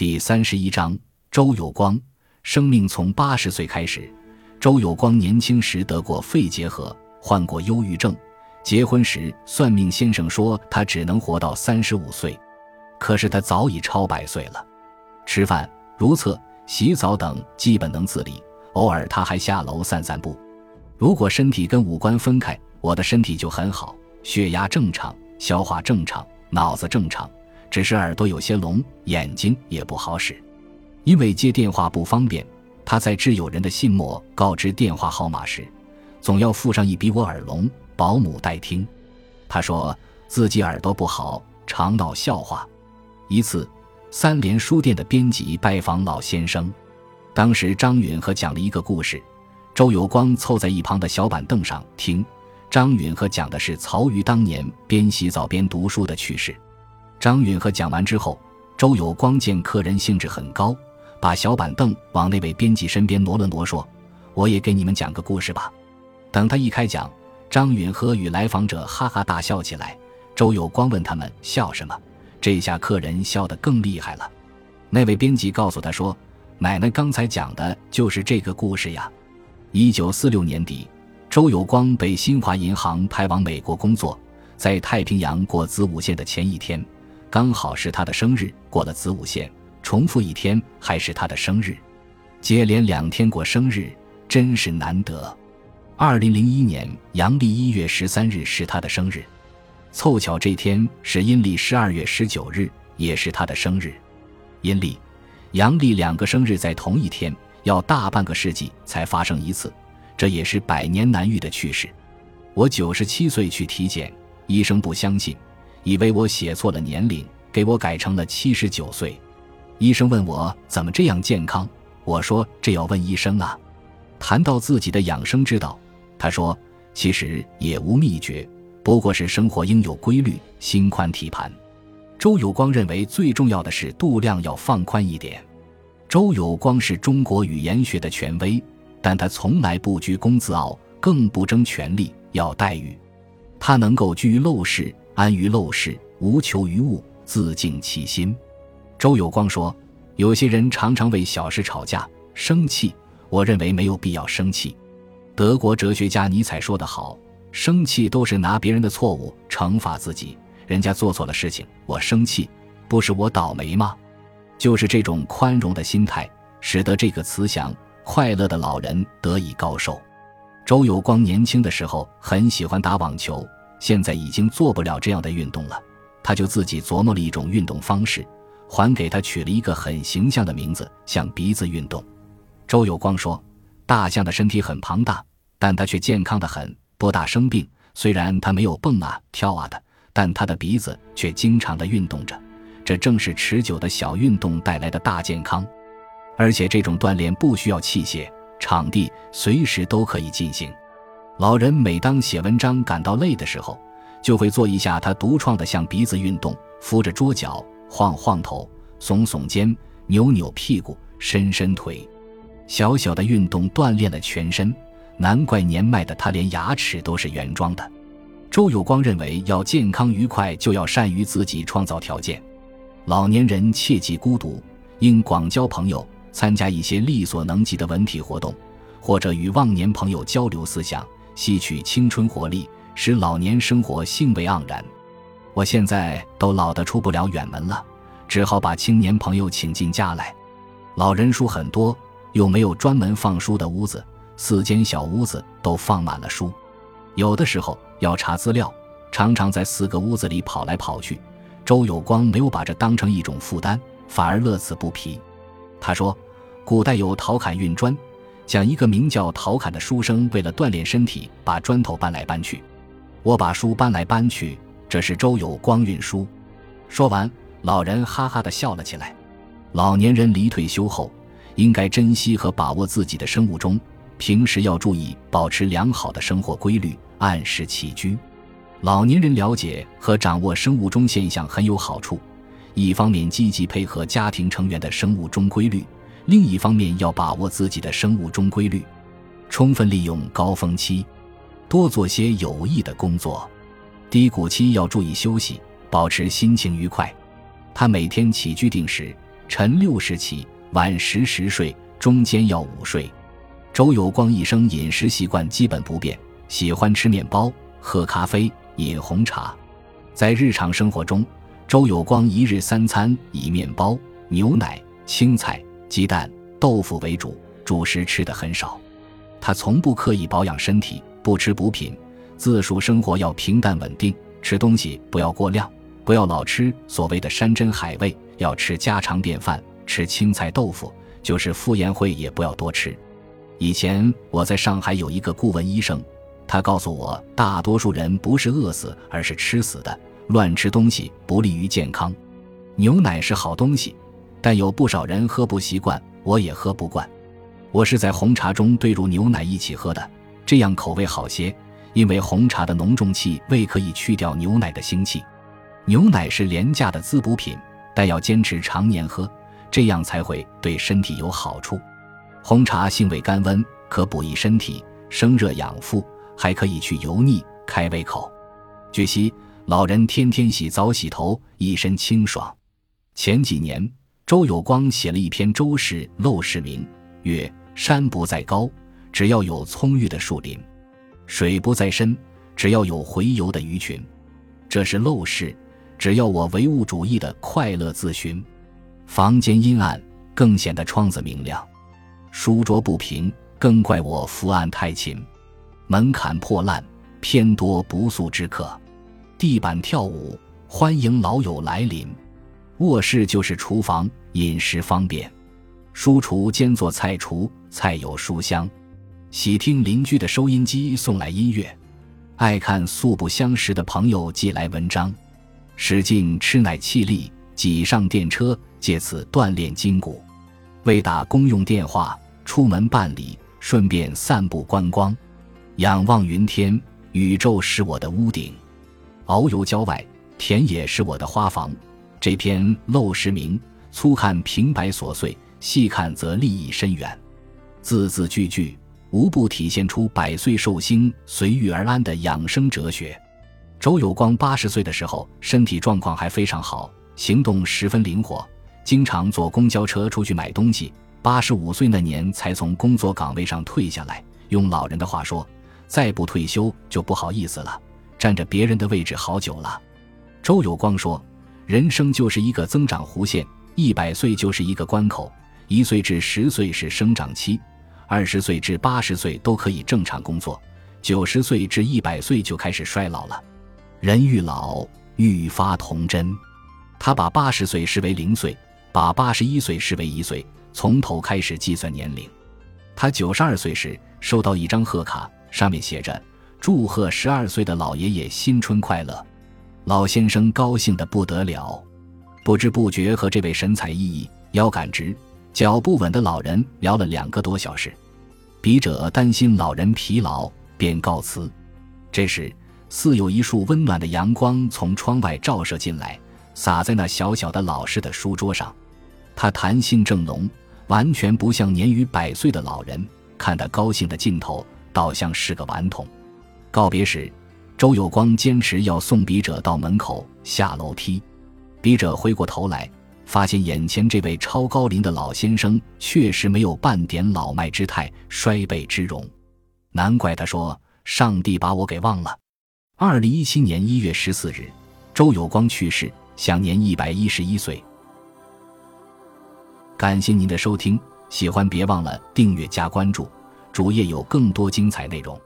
第三十一章，周有光生命从八十岁开始。周有光年轻时得过肺结核，患过忧郁症。结婚时，算命先生说他只能活到三十五岁，可是他早已超百岁了。吃饭、如厕、洗澡等基本能自理，偶尔他还下楼散散步。如果身体跟五官分开，我的身体就很好，血压正常，消化正常，脑子正常。只是耳朵有些聋，眼睛也不好使，因为接电话不方便。他在致友人的信末告知电话号码时，总要附上一笔“我耳聋，保姆代听”。他说自己耳朵不好，常闹笑话。一次，三联书店的编辑拜访老先生，当时张允和讲了一个故事，周有光凑在一旁的小板凳上听。张允和讲的是曹禺当年边洗澡边读书的趣事。张允和讲完之后，周有光见客人兴致很高，把小板凳往那位编辑身边挪了挪，说：“我也给你们讲个故事吧。”等他一开讲，张允和与来访者哈哈大笑起来。周有光问他们笑什么，这下客人笑得更厉害了。那位编辑告诉他说：“奶奶刚才讲的就是这个故事呀。”一九四六年底，周有光被新华银行派往美国工作，在太平洋过子午线的前一天。刚好是他的生日，过了子午线，重复一天还是他的生日，接连两天过生日真是难得。二零零一年阳历一月十三日是他的生日，凑巧这天是阴历十二月十九日，也是他的生日。阴历、阳历两个生日在同一天，要大半个世纪才发生一次，这也是百年难遇的趣事。我九十七岁去体检，医生不相信。以为我写错了年龄，给我改成了七十九岁。医生问我怎么这样健康，我说这要问医生啊。谈到自己的养生之道，他说其实也无秘诀，不过是生活应有规律，心宽体盘。周有光认为最重要的是度量要放宽一点。周有光是中国语言学的权威，但他从来不居功自傲，更不争权力要待遇。他能够居于陋室。安于陋室，无求于物，自净其心。周有光说：“有些人常常为小事吵架、生气，我认为没有必要生气。”德国哲学家尼采说得好：“生气都是拿别人的错误惩罚自己。人家做错了事情，我生气，不是我倒霉吗？”就是这种宽容的心态，使得这个慈祥、快乐的老人得以高寿。周有光年轻的时候很喜欢打网球。现在已经做不了这样的运动了，他就自己琢磨了一种运动方式，还给他取了一个很形象的名字——像鼻子运动。周有光说：“大象的身体很庞大，但它却健康的很，不大生病。虽然它没有蹦啊跳啊的，但它的鼻子却经常的运动着。这正是持久的小运动带来的大健康。而且这种锻炼不需要器械、场地，随时都可以进行。”老人每当写文章感到累的时候，就会做一下他独创的象鼻子运动，扶着桌角，晃晃头，耸耸肩，扭扭屁股，伸伸腿。小小的运动锻炼了全身，难怪年迈的他连牙齿都是原装的。周有光认为，要健康愉快，就要善于自己创造条件。老年人切忌孤独，应广交朋友，参加一些力所能及的文体活动，或者与忘年朋友交流思想。吸取青春活力，使老年生活兴味盎然。我现在都老得出不了远门了，只好把青年朋友请进家来。老人书很多，又没有专门放书的屋子，四间小屋子都放满了书。有的时候要查资料，常常在四个屋子里跑来跑去。周有光没有把这当成一种负担，反而乐此不疲。他说：“古代有陶侃运砖。”讲一个名叫陶侃的书生，为了锻炼身体，把砖头搬来搬去。我把书搬来搬去，这是周有光运输。说完，老人哈哈的笑了起来。老年人离退休后，应该珍惜和把握自己的生物钟，平时要注意保持良好的生活规律，按时起居。老年人了解和掌握生物钟现象很有好处，一方面积极配合家庭成员的生物钟规律。另一方面，要把握自己的生物钟规律，充分利用高峰期，多做些有益的工作；低谷期要注意休息，保持心情愉快。他每天起居定时，晨六时起，晚十时睡，中间要午睡。周有光一生饮食习惯基本不变，喜欢吃面包、喝咖啡、饮红茶。在日常生活中，周有光一日三餐以面包、牛奶、青菜、鸡蛋、豆腐为主，主食吃的很少。他从不刻意保养身体，不吃补品，自述生活要平淡稳定，吃东西不要过量，不要老吃所谓的山珍海味，要吃家常便饭，吃青菜豆腐，就是妇炎会也不要多吃。以前我在上海有一个顾问医生，他告诉我，大多数人不是饿死，而是吃死的。乱吃东西不利于健康。牛奶是好东西，但有不少人喝不习惯，我也喝不惯。我是在红茶中兑入牛奶一起喝的，这样口味好些。因为红茶的浓重气味可以去掉牛奶的腥气。牛奶是廉价的滋补品，但要坚持常年喝，这样才会对身体有好处。红茶性味甘温，可补益身体、生热养肤，还可以去油腻、开胃口。据悉，老人天天洗澡洗头，一身清爽。前几年，周有光写了一篇周氏陋室铭，曰：“山不在高，只要有葱郁的树林；水不在深，只要有洄游的鱼群。这是陋室，只要我唯物主义的快乐自寻。房间阴暗，更显得窗子明亮。”书桌不平，更怪我伏案太勤；门槛破烂，偏多不速之客；地板跳舞，欢迎老友来临；卧室就是厨房，饮食方便；书厨兼做菜厨，菜有书香；喜听邻居的收音机送来音乐；爱看素不相识的朋友寄来文章；使劲吃奶气力，挤上电车，借此锻炼筋骨。为打公用电话，出门办理，顺便散步观光，仰望云天，宇宙是我的屋顶；遨游郊外，田野是我的花房。这篇陋室铭，粗看平白琐碎，细看则立意深远，字字句句无不体现出百岁寿星随遇而安的养生哲学。周有光八十岁的时候，身体状况还非常好，行动十分灵活。经常坐公交车出去买东西。八十五岁那年才从工作岗位上退下来。用老人的话说，再不退休就不好意思了，占着别人的位置好久了。周有光说：“人生就是一个增长弧线，一百岁就是一个关口，一岁至十岁是生长期，二十岁至八十岁都可以正常工作，九十岁至一百岁就开始衰老了。人愈老愈发童真。”他把八十岁视为零岁。把八十一岁视为一岁，从头开始计算年龄。他九十二岁时收到一张贺卡，上面写着“祝贺十二岁的老爷爷新春快乐”。老先生高兴得不得了，不知不觉和这位神采奕奕、腰杆直、脚不稳的老人聊了两个多小时。笔者担心老人疲劳，便告辞。这时，似有一束温暖的阳光从窗外照射进来，洒在那小小的老式的书桌上。他谈性正浓，完全不像年逾百岁的老人。看他高兴的劲头，倒像是个顽童。告别时，周有光坚持要送笔者到门口下楼梯。笔者回过头来，发现眼前这位超高龄的老先生确实没有半点老迈之态、衰惫之容。难怪他说：“上帝把我给忘了。”二零一七年一月十四日，周有光去世，享年一百一十一岁。感谢您的收听，喜欢别忘了订阅加关注，主页有更多精彩内容。